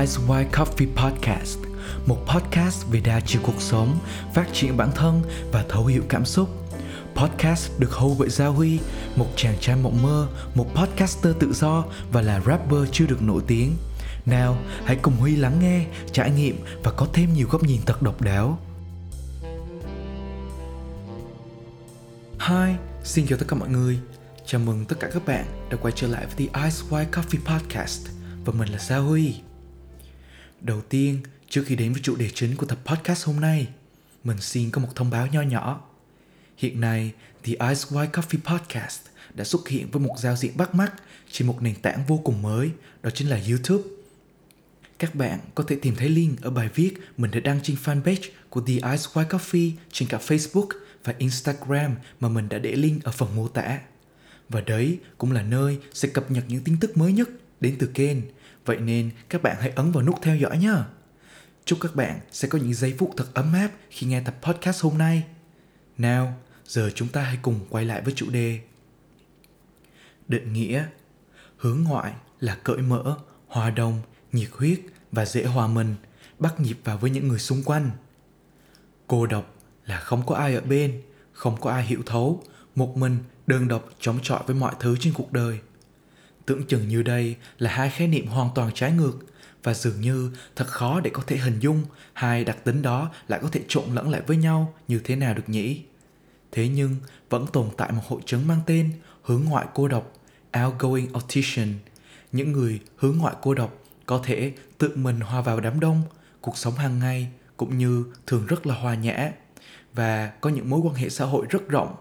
Ice White Coffee Podcast, một podcast về đa chiều cuộc sống, phát triển bản thân và thấu hiểu cảm xúc. Podcast được hầu bởi Gia Huy, một chàng trai mộng mơ, một podcaster tự do và là rapper chưa được nổi tiếng. Nào, hãy cùng Huy lắng nghe, trải nghiệm và có thêm nhiều góc nhìn thật độc đáo. Hi, xin chào tất cả mọi người. Chào mừng tất cả các bạn đã quay trở lại với The Ice White Coffee Podcast và mình là Sa Huy. Đầu tiên, trước khi đến với chủ đề chính của tập podcast hôm nay, mình xin có một thông báo nho nhỏ. Hiện nay, The Ice White Coffee Podcast đã xuất hiện với một giao diện bắt mắt trên một nền tảng vô cùng mới, đó chính là YouTube. Các bạn có thể tìm thấy link ở bài viết mình đã đăng trên fanpage của The Ice White Coffee trên cả Facebook và Instagram mà mình đã để link ở phần mô tả. Và đấy cũng là nơi sẽ cập nhật những tin tức mới nhất đến từ kênh. Vậy nên các bạn hãy ấn vào nút theo dõi nhé. Chúc các bạn sẽ có những giây phút thật ấm áp khi nghe tập podcast hôm nay. Nào, giờ chúng ta hãy cùng quay lại với chủ đề. Định nghĩa Hướng ngoại là cởi mở, hòa đồng, nhiệt huyết và dễ hòa mình, bắt nhịp vào với những người xung quanh. Cô độc là không có ai ở bên, không có ai hiểu thấu, một mình đơn độc chống chọi với mọi thứ trên cuộc đời. Tưởng chừng như đây là hai khái niệm hoàn toàn trái ngược và dường như thật khó để có thể hình dung hai đặc tính đó lại có thể trộn lẫn lại với nhau như thế nào được nhỉ? Thế nhưng vẫn tồn tại một hội chứng mang tên hướng ngoại cô độc, outgoing autism. Những người hướng ngoại cô độc có thể tự mình hòa vào đám đông, cuộc sống hàng ngày cũng như thường rất là hòa nhã và có những mối quan hệ xã hội rất rộng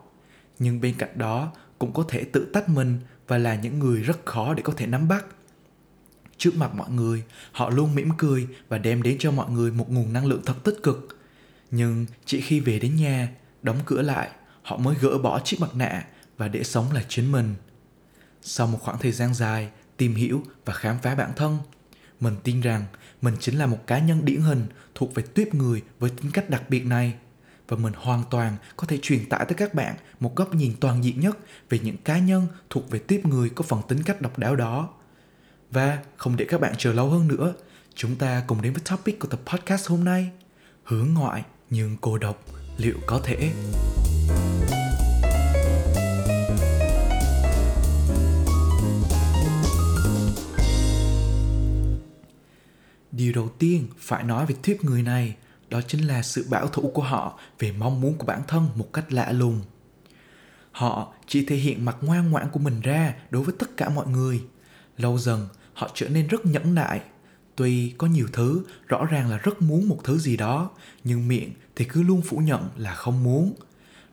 nhưng bên cạnh đó cũng có thể tự tách mình và là những người rất khó để có thể nắm bắt. Trước mặt mọi người, họ luôn mỉm cười và đem đến cho mọi người một nguồn năng lượng thật tích cực. Nhưng chỉ khi về đến nhà, đóng cửa lại, họ mới gỡ bỏ chiếc mặt nạ và để sống là chính mình. Sau một khoảng thời gian dài tìm hiểu và khám phá bản thân, mình tin rằng mình chính là một cá nhân điển hình thuộc về tuyếp người với tính cách đặc biệt này và mình hoàn toàn có thể truyền tải tới các bạn một góc nhìn toàn diện nhất về những cá nhân thuộc về tiếp người có phần tính cách độc đáo đó. Và không để các bạn chờ lâu hơn nữa, chúng ta cùng đến với topic của tập podcast hôm nay. Hướng ngoại nhưng cô độc, liệu có thể? Điều đầu tiên phải nói về tiếp người này đó chính là sự bảo thủ của họ về mong muốn của bản thân một cách lạ lùng. Họ chỉ thể hiện mặt ngoan ngoãn của mình ra đối với tất cả mọi người. Lâu dần, họ trở nên rất nhẫn nại. Tuy có nhiều thứ, rõ ràng là rất muốn một thứ gì đó, nhưng miệng thì cứ luôn phủ nhận là không muốn.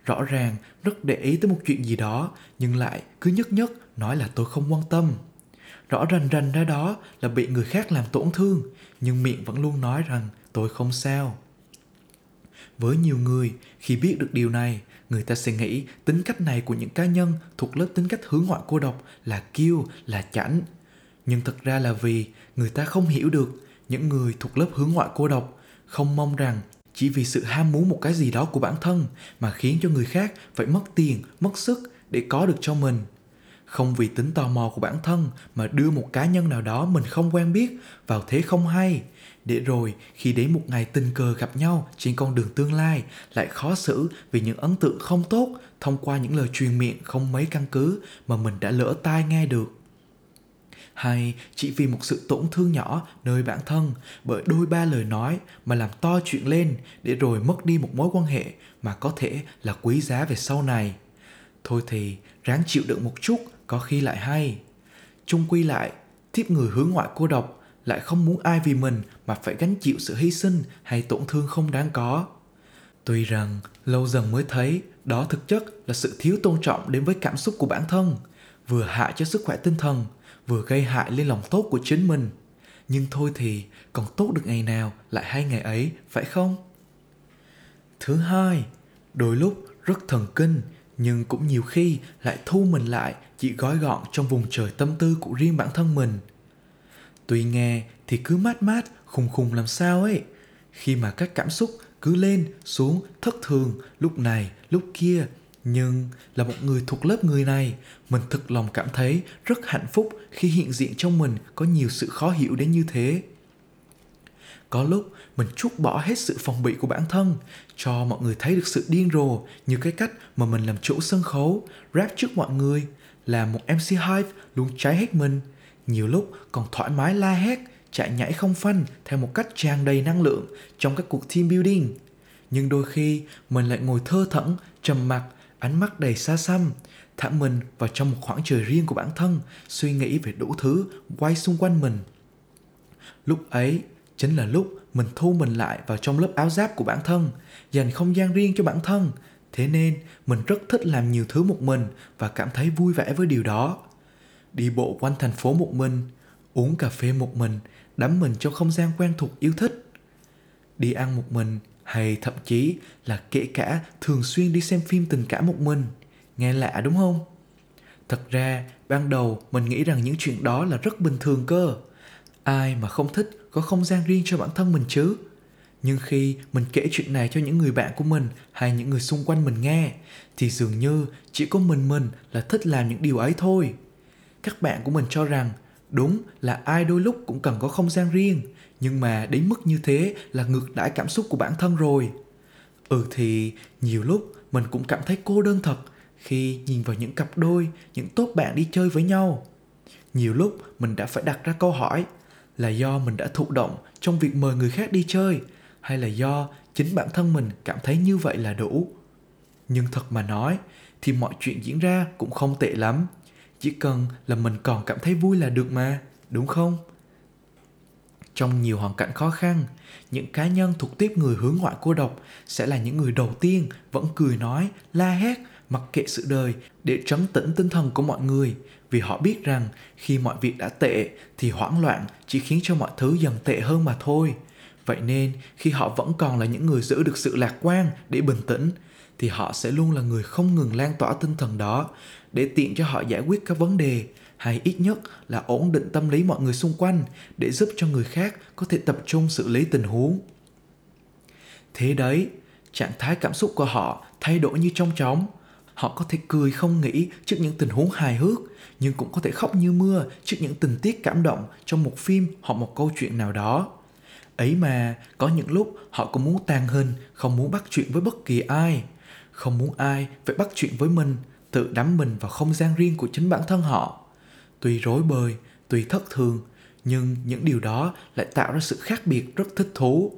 Rõ ràng, rất để ý tới một chuyện gì đó, nhưng lại cứ nhất nhất nói là tôi không quan tâm. Rõ rành rành ra đó là bị người khác làm tổn thương, nhưng miệng vẫn luôn nói rằng tôi không sao. Với nhiều người, khi biết được điều này, người ta sẽ nghĩ tính cách này của những cá nhân thuộc lớp tính cách hướng ngoại cô độc là kiêu, là chảnh. Nhưng thật ra là vì người ta không hiểu được những người thuộc lớp hướng ngoại cô độc không mong rằng chỉ vì sự ham muốn một cái gì đó của bản thân mà khiến cho người khác phải mất tiền, mất sức để có được cho mình. Không vì tính tò mò của bản thân mà đưa một cá nhân nào đó mình không quen biết vào thế không hay để rồi, khi đến một ngày tình cờ gặp nhau trên con đường tương lai, lại khó xử vì những ấn tượng không tốt thông qua những lời truyền miệng không mấy căn cứ mà mình đã lỡ tai nghe được. Hay chỉ vì một sự tổn thương nhỏ nơi bản thân bởi đôi ba lời nói mà làm to chuyện lên để rồi mất đi một mối quan hệ mà có thể là quý giá về sau này. Thôi thì, ráng chịu đựng một chút có khi lại hay. Chung quy lại, thiếp người hướng ngoại cô độc lại không muốn ai vì mình mà phải gánh chịu sự hy sinh hay tổn thương không đáng có. Tuy rằng, lâu dần mới thấy, đó thực chất là sự thiếu tôn trọng đến với cảm xúc của bản thân, vừa hại cho sức khỏe tinh thần, vừa gây hại lên lòng tốt của chính mình. Nhưng thôi thì, còn tốt được ngày nào lại hai ngày ấy, phải không? Thứ hai, đôi lúc rất thần kinh, nhưng cũng nhiều khi lại thu mình lại chỉ gói gọn trong vùng trời tâm tư của riêng bản thân mình. Tuy nghe thì cứ mát mát, khùng khùng làm sao ấy. Khi mà các cảm xúc cứ lên, xuống, thất thường, lúc này, lúc kia. Nhưng là một người thuộc lớp người này, mình thực lòng cảm thấy rất hạnh phúc khi hiện diện trong mình có nhiều sự khó hiểu đến như thế. có lúc mình trút bỏ hết sự phòng bị của bản thân cho mọi người thấy được sự điên rồ như cái cách mà mình làm chủ sân khấu rap trước mọi người là một mc hype luôn cháy hết mình nhiều lúc còn thoải mái la hét chạy nhảy không phanh theo một cách tràn đầy năng lượng trong các cuộc team building. Nhưng đôi khi mình lại ngồi thơ thẩn, trầm mặc ánh mắt đầy xa xăm thả mình vào trong một khoảng trời riêng của bản thân suy nghĩ về đủ thứ quay xung quanh mình. Lúc ấy chính là lúc mình thu mình lại vào trong lớp áo giáp của bản thân dành không gian riêng cho bản thân. Thế nên mình rất thích làm nhiều thứ một mình và cảm thấy vui vẻ với điều đó đi bộ quanh thành phố một mình, uống cà phê một mình, đắm mình trong không gian quen thuộc yêu thích. Đi ăn một mình hay thậm chí là kể cả thường xuyên đi xem phim tình cảm một mình, nghe lạ đúng không? Thật ra, ban đầu mình nghĩ rằng những chuyện đó là rất bình thường cơ. Ai mà không thích có không gian riêng cho bản thân mình chứ? Nhưng khi mình kể chuyện này cho những người bạn của mình hay những người xung quanh mình nghe, thì dường như chỉ có mình mình là thích làm những điều ấy thôi các bạn của mình cho rằng, đúng là ai đôi lúc cũng cần có không gian riêng, nhưng mà đến mức như thế là ngược đãi cảm xúc của bản thân rồi. Ừ thì, nhiều lúc mình cũng cảm thấy cô đơn thật khi nhìn vào những cặp đôi, những tốt bạn đi chơi với nhau. Nhiều lúc mình đã phải đặt ra câu hỏi là do mình đã thụ động trong việc mời người khác đi chơi, hay là do chính bản thân mình cảm thấy như vậy là đủ. Nhưng thật mà nói thì mọi chuyện diễn ra cũng không tệ lắm chỉ cần là mình còn cảm thấy vui là được mà, đúng không? Trong nhiều hoàn cảnh khó khăn, những cá nhân thuộc tiếp người hướng ngoại cô độc sẽ là những người đầu tiên vẫn cười nói, la hét, mặc kệ sự đời để trấn tĩnh tinh thần của mọi người. Vì họ biết rằng khi mọi việc đã tệ thì hoảng loạn chỉ khiến cho mọi thứ dần tệ hơn mà thôi vậy nên, khi họ vẫn còn là những người giữ được sự lạc quan để bình tĩnh, thì họ sẽ luôn là người không ngừng lan tỏa tinh thần đó để tiện cho họ giải quyết các vấn đề, hay ít nhất là ổn định tâm lý mọi người xung quanh để giúp cho người khác có thể tập trung xử lý tình huống. Thế đấy, trạng thái cảm xúc của họ thay đổi như trong chóng. Họ có thể cười không nghĩ trước những tình huống hài hước, nhưng cũng có thể khóc như mưa trước những tình tiết cảm động trong một phim hoặc một câu chuyện nào đó ấy mà, có những lúc họ cũng muốn tàn hình không muốn bắt chuyện với bất kỳ ai. Không muốn ai phải bắt chuyện với mình, tự đắm mình vào không gian riêng của chính bản thân họ. Tuy rối bời, tuy thất thường, nhưng những điều đó lại tạo ra sự khác biệt rất thích thú.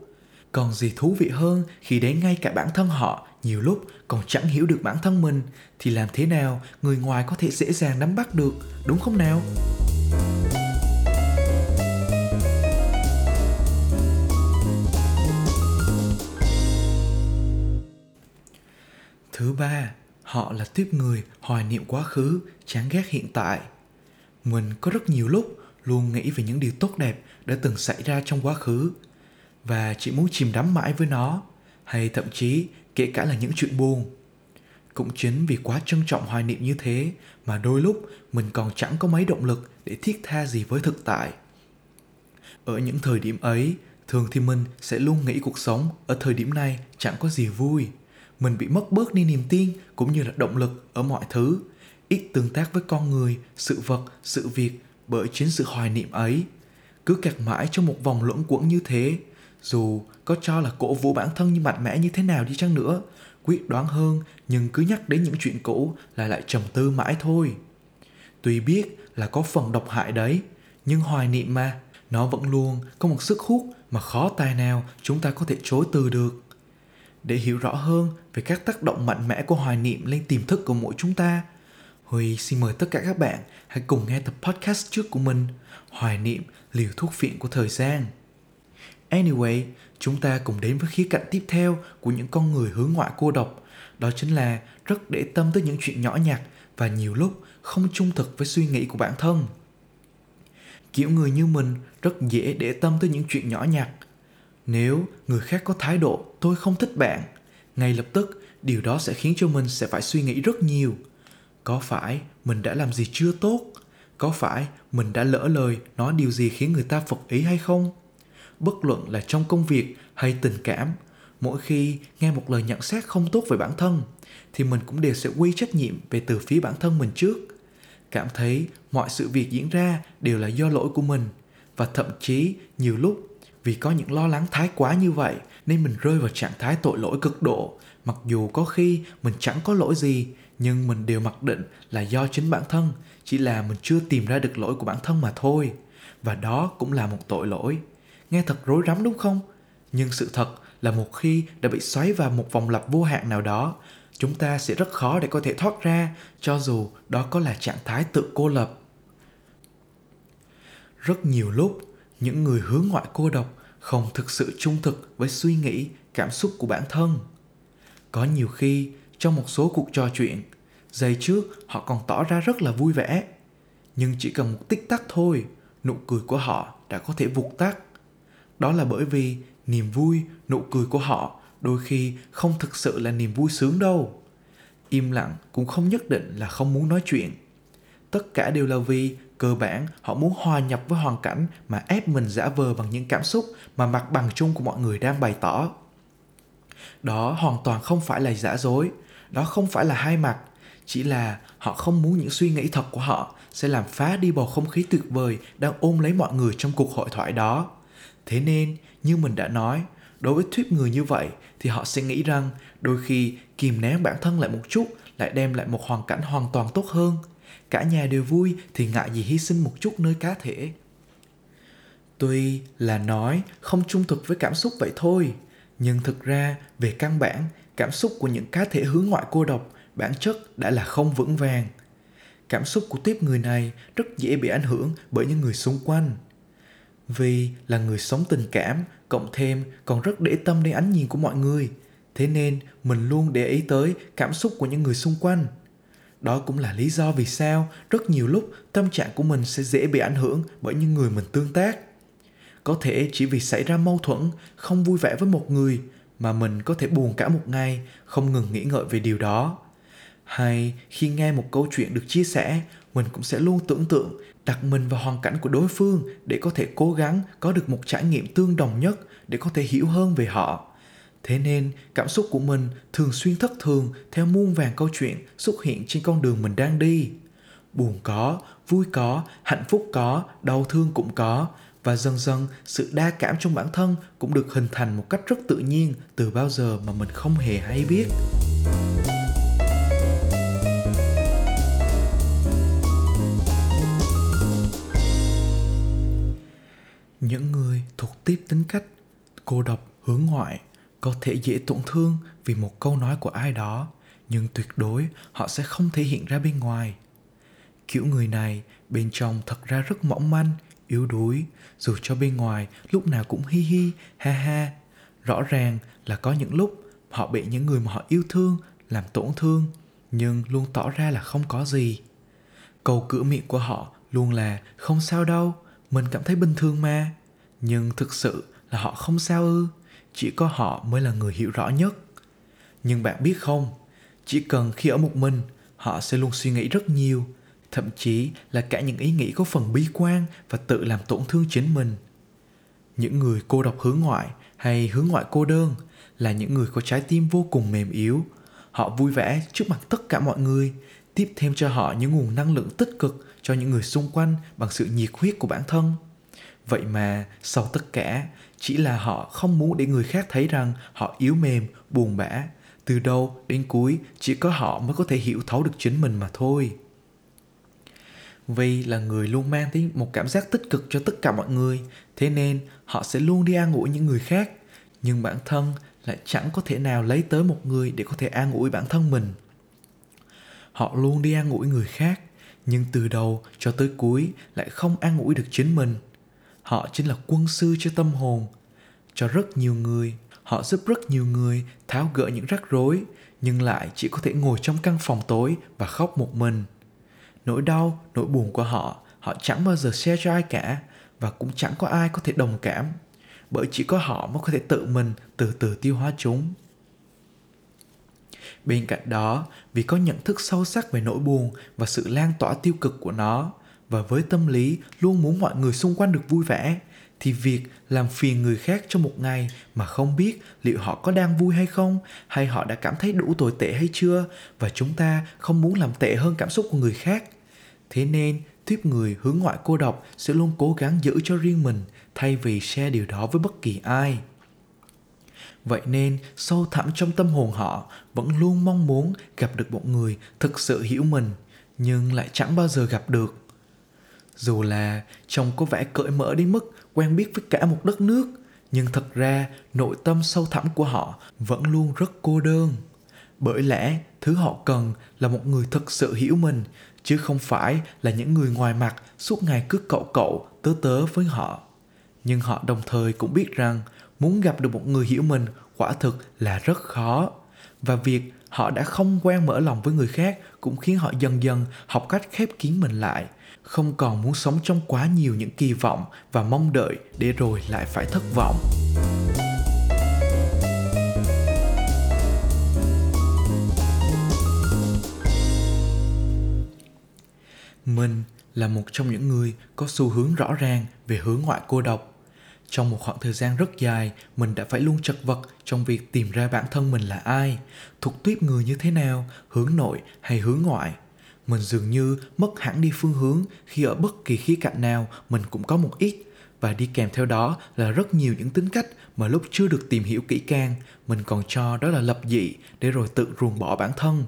Còn gì thú vị hơn khi đến ngay cả bản thân họ, nhiều lúc còn chẳng hiểu được bản thân mình, thì làm thế nào người ngoài có thể dễ dàng nắm bắt được, đúng không nào? Thứ ba, họ là tiếp người hoài niệm quá khứ, chán ghét hiện tại. Mình có rất nhiều lúc luôn nghĩ về những điều tốt đẹp đã từng xảy ra trong quá khứ và chỉ muốn chìm đắm mãi với nó, hay thậm chí kể cả là những chuyện buồn. Cũng chính vì quá trân trọng hoài niệm như thế mà đôi lúc mình còn chẳng có mấy động lực để thiết tha gì với thực tại. Ở những thời điểm ấy, thường thì mình sẽ luôn nghĩ cuộc sống ở thời điểm này chẳng có gì vui mình bị mất bớt đi niềm tin cũng như là động lực ở mọi thứ. Ít tương tác với con người, sự vật, sự việc bởi chính sự hoài niệm ấy. Cứ kẹt mãi trong một vòng luẩn quẩn như thế, dù có cho là cổ vũ bản thân như mạnh mẽ như thế nào đi chăng nữa, quyết đoán hơn nhưng cứ nhắc đến những chuyện cũ là lại trầm tư mãi thôi. Tuy biết là có phần độc hại đấy, nhưng hoài niệm mà, nó vẫn luôn có một sức hút mà khó tài nào chúng ta có thể chối từ được để hiểu rõ hơn về các tác động mạnh mẽ của hoài niệm lên tiềm thức của mỗi chúng ta. Huy xin mời tất cả các bạn hãy cùng nghe tập podcast trước của mình Hoài niệm liều thuốc phiện của thời gian. Anyway, chúng ta cùng đến với khía cạnh tiếp theo của những con người hướng ngoại cô độc Đó chính là rất để tâm tới những chuyện nhỏ nhặt và nhiều lúc không trung thực với suy nghĩ của bản thân. Kiểu người như mình rất dễ để tâm tới những chuyện nhỏ nhặt nếu người khác có thái độ, tôi không thích bạn, ngay lập tức, điều đó sẽ khiến cho mình sẽ phải suy nghĩ rất nhiều. Có phải mình đã làm gì chưa tốt? Có phải mình đã lỡ lời nói điều gì khiến người ta phục ý hay không? Bất luận là trong công việc hay tình cảm, mỗi khi nghe một lời nhận xét không tốt về bản thân, thì mình cũng đều sẽ quy trách nhiệm về từ phía bản thân mình trước. Cảm thấy mọi sự việc diễn ra đều là do lỗi của mình, và thậm chí nhiều lúc vì có những lo lắng thái quá như vậy, nên mình rơi vào trạng thái tội lỗi cực độ. Mặc dù có khi mình chẳng có lỗi gì, nhưng mình đều mặc định là do chính bản thân, chỉ là mình chưa tìm ra được lỗi của bản thân mà thôi. Và đó cũng là một tội lỗi. Nghe thật rối rắm đúng không? Nhưng sự thật là một khi đã bị xoáy vào một vòng lặp vô hạn nào đó, chúng ta sẽ rất khó để có thể thoát ra, cho dù đó có là trạng thái tự cô lập. Rất nhiều lúc những người hướng ngoại cô độc không thực sự trung thực với suy nghĩ, cảm xúc của bản thân. Có nhiều khi, trong một số cuộc trò chuyện, giây trước họ còn tỏ ra rất là vui vẻ, nhưng chỉ cần một tích tắc thôi, nụ cười của họ đã có thể vụt tắt. Đó là bởi vì niềm vui, nụ cười của họ đôi khi không thực sự là niềm vui sướng đâu. Im lặng cũng không nhất định là không muốn nói chuyện. Tất cả đều là vì cơ bản, họ muốn hòa nhập với hoàn cảnh mà ép mình giả vờ bằng những cảm xúc mà mặt bằng chung của mọi người đang bày tỏ. Đó hoàn toàn không phải là giả dối, đó không phải là hai mặt, chỉ là họ không muốn những suy nghĩ thật của họ sẽ làm phá đi bầu không khí tuyệt vời đang ôm lấy mọi người trong cuộc hội thoại đó. Thế nên, như mình đã nói, đối với thuyết người như vậy thì họ sẽ nghĩ rằng đôi khi kìm nén bản thân lại một chút lại đem lại một hoàn cảnh hoàn toàn tốt hơn cả nhà đều vui thì ngại gì hy sinh một chút nơi cá thể. Tuy là nói không trung thực với cảm xúc vậy thôi, nhưng thực ra về căn bản, cảm xúc của những cá thể hướng ngoại cô độc, bản chất đã là không vững vàng. Cảm xúc của tiếp người này rất dễ bị ảnh hưởng bởi những người xung quanh. Vì là người sống tình cảm, cộng thêm còn rất để tâm đến ánh nhìn của mọi người, thế nên mình luôn để ý tới cảm xúc của những người xung quanh đó cũng là lý do vì sao rất nhiều lúc tâm trạng của mình sẽ dễ bị ảnh hưởng bởi những người mình tương tác. Có thể chỉ vì xảy ra mâu thuẫn, không vui vẻ với một người mà mình có thể buồn cả một ngày, không ngừng nghĩ ngợi về điều đó. Hay khi nghe một câu chuyện được chia sẻ, mình cũng sẽ luôn tưởng tượng, đặt mình vào hoàn cảnh của đối phương để có thể cố gắng có được một trải nghiệm tương đồng nhất để có thể hiểu hơn về họ thế nên, cảm xúc của mình thường xuyên thất thường theo muôn vàng câu chuyện xuất hiện trên con đường mình đang đi. Buồn có, vui có, hạnh phúc có, đau thương cũng có, và dần dần sự đa cảm trong bản thân cũng được hình thành một cách rất tự nhiên từ bao giờ mà mình không hề hay biết. Những người thuộc tiếp tính cách cô độc, hướng ngoại có thể dễ tổn thương vì một câu nói của ai đó, nhưng tuyệt đối họ sẽ không thể hiện ra bên ngoài. Kiểu người này bên trong thật ra rất mỏng manh, yếu đuối, dù cho bên ngoài lúc nào cũng hi hi ha ha rõ ràng là có những lúc họ bị những người mà họ yêu thương làm tổn thương, nhưng luôn tỏ ra là không có gì. Câu cửa miệng của họ luôn là không sao đâu, mình cảm thấy bình thường mà, nhưng thực sự là họ không sao ư? Chỉ có họ mới là người hiểu rõ nhất. Nhưng bạn biết không, chỉ cần khi ở một mình, họ sẽ luôn suy nghĩ rất nhiều, thậm chí là cả những ý nghĩ có phần bi quan và tự làm tổn thương chính mình. Những người cô độc hướng ngoại hay hướng ngoại cô đơn là những người có trái tim vô cùng mềm yếu. Họ vui vẻ trước mặt tất cả mọi người, tiếp thêm cho họ những nguồn năng lượng tích cực cho những người xung quanh bằng sự nhiệt huyết của bản thân vậy mà, sau tất cả, chỉ là họ không muốn để người khác thấy rằng họ yếu mềm, buồn bã. Từ đầu đến cuối, chỉ có họ mới có thể hiểu thấu được chính mình mà thôi. Vì là người luôn mang tới một cảm giác tích cực cho tất cả mọi người, thế nên họ sẽ luôn đi an ủi những người khác. Nhưng bản thân lại chẳng có thể nào lấy tới một người để có thể an ủi bản thân mình. Họ luôn đi an ủi người khác, nhưng từ đầu cho tới cuối lại không an ủi được chính mình họ chính là quân sư cho tâm hồn. Cho rất nhiều người, họ giúp rất nhiều người tháo gỡ những rắc rối, nhưng lại chỉ có thể ngồi trong căn phòng tối và khóc một mình. Nỗi đau, nỗi buồn của họ họ chẳng bao giờ share cho ai cả và cũng chẳng có ai có thể đồng cảm, bởi chỉ có họ mới có thể tự mình từ từ tiêu hóa chúng. Bên cạnh đó, vì có nhận thức sâu sắc về nỗi buồn và sự lan tỏa tiêu cực của nó và với tâm lý luôn muốn mọi người xung quanh được vui vẻ, thì việc làm phiền người khác trong một ngày mà không biết liệu họ có đang vui hay không, hay họ đã cảm thấy đủ tồi tệ hay chưa, và chúng ta không muốn làm tệ hơn cảm xúc của người khác. Thế nên tiếp người hướng ngoại cô độc sẽ luôn cố gắng giữ cho riêng mình thay vì share điều đó với bất kỳ ai. Vậy nên, sâu thẳm trong tâm hồn họ vẫn luôn mong muốn gặp được một người thực sự hiểu mình, nhưng lại chẳng bao giờ gặp được dù là trông có vẻ cởi mở đến mức quen biết với cả một đất nước, nhưng thật ra nội tâm sâu thẳm của họ vẫn luôn rất cô đơn. Bởi lẽ, thứ họ cần là một người thực sự hiểu mình, chứ không phải là những người ngoài mặt suốt ngày cứ cậu cậu tớ tớ với họ. Nhưng họ đồng thời cũng biết rằng muốn gặp được một người hiểu mình quả thực là rất khó. Và việc họ đã không quen mở lòng với người khác cũng khiến họ dần dần học cách khép kín mình lại không còn muốn sống trong quá nhiều những kỳ vọng và mong đợi để rồi lại phải thất vọng. Mình là một trong những người có xu hướng rõ ràng về hướng ngoại cô độc. Trong một khoảng thời gian rất dài, mình đã phải luôn chật vật trong việc tìm ra bản thân mình là ai, thuộc tuyếp người như thế nào, hướng nội hay hướng ngoại mình dường như mất hẳn đi phương hướng khi ở bất kỳ khía cạnh nào mình cũng có một ít. Và đi kèm theo đó là rất nhiều những tính cách mà lúc chưa được tìm hiểu kỹ càng, mình còn cho đó là lập dị để rồi tự ruồng bỏ bản thân.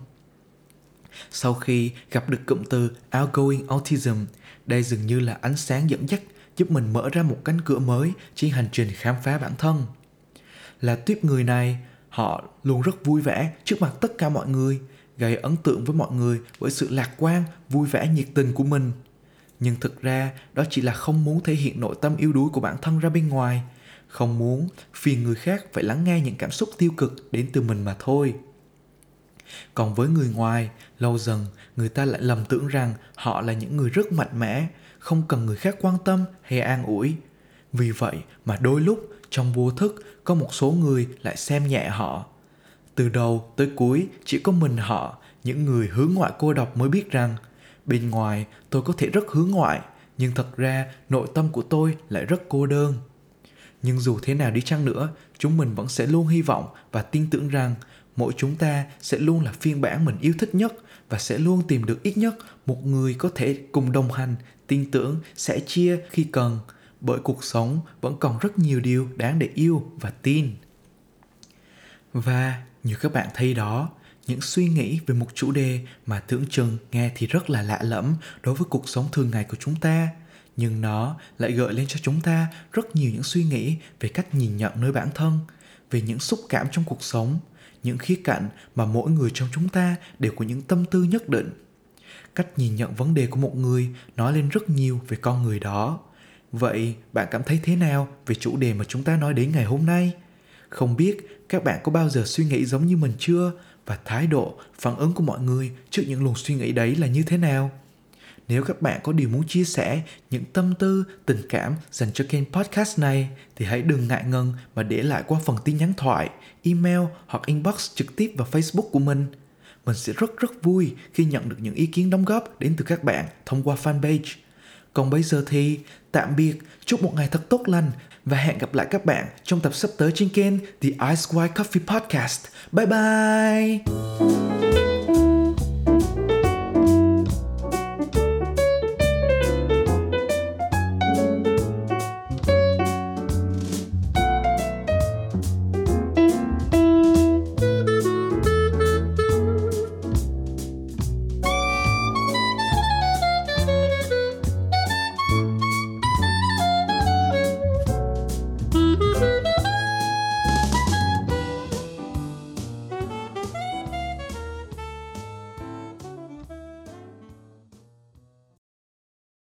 Sau khi gặp được cụm từ outgoing autism, đây dường như là ánh sáng dẫn dắt giúp mình mở ra một cánh cửa mới trên hành trình khám phá bản thân. Là tuyếp người này, họ luôn rất vui vẻ trước mặt tất cả mọi người gây ấn tượng với mọi người bởi sự lạc quan, vui vẻ, nhiệt tình của mình. Nhưng thực ra, đó chỉ là không muốn thể hiện nội tâm yếu đuối của bản thân ra bên ngoài. Không muốn phiền người khác phải lắng nghe những cảm xúc tiêu cực đến từ mình mà thôi. Còn với người ngoài, lâu dần, người ta lại lầm tưởng rằng họ là những người rất mạnh mẽ, không cần người khác quan tâm hay an ủi. Vì vậy mà đôi lúc trong vô thức, có một số người lại xem nhẹ họ từ đầu tới cuối, chỉ có mình họ, những người hướng ngoại cô độc mới biết rằng, bên ngoài tôi có thể rất hướng ngoại, nhưng thật ra nội tâm của tôi lại rất cô đơn. Nhưng dù thế nào đi chăng nữa, chúng mình vẫn sẽ luôn hy vọng và tin tưởng rằng mỗi chúng ta sẽ luôn là phiên bản mình yêu thích nhất và sẽ luôn tìm được ít nhất một người có thể cùng đồng hành, tin tưởng sẽ chia khi cần, bởi cuộc sống vẫn còn rất nhiều điều đáng để yêu và tin. Và như các bạn thấy đó, những suy nghĩ về một chủ đề mà tưởng chừng nghe thì rất là lạ lẫm đối với cuộc sống thường ngày của chúng ta. Nhưng nó lại gợi lên cho chúng ta rất nhiều những suy nghĩ về cách nhìn nhận nơi bản thân, về những xúc cảm trong cuộc sống, những khía cạnh mà mỗi người trong chúng ta đều có những tâm tư nhất định. Cách nhìn nhận vấn đề của một người nói lên rất nhiều về con người đó. Vậy bạn cảm thấy thế nào về chủ đề mà chúng ta nói đến ngày hôm nay? Không biết các bạn có bao giờ suy nghĩ giống như mình chưa? Và thái độ, phản ứng của mọi người trước những luồng suy nghĩ đấy là như thế nào? Nếu các bạn có điều muốn chia sẻ những tâm tư, tình cảm dành cho kênh podcast này, thì hãy đừng ngại ngần mà để lại qua phần tin nhắn thoại, email hoặc inbox trực tiếp vào facebook của mình. Mình sẽ rất rất vui khi nhận được những ý kiến đóng góp đến từ các bạn thông qua fanpage còn bây giờ thì, tạm biệt chúc một ngày thật tốt lành và hẹn gặp lại các bạn trong tập sắp tới trên kênh The Ice White Coffee Podcast. Bye bye!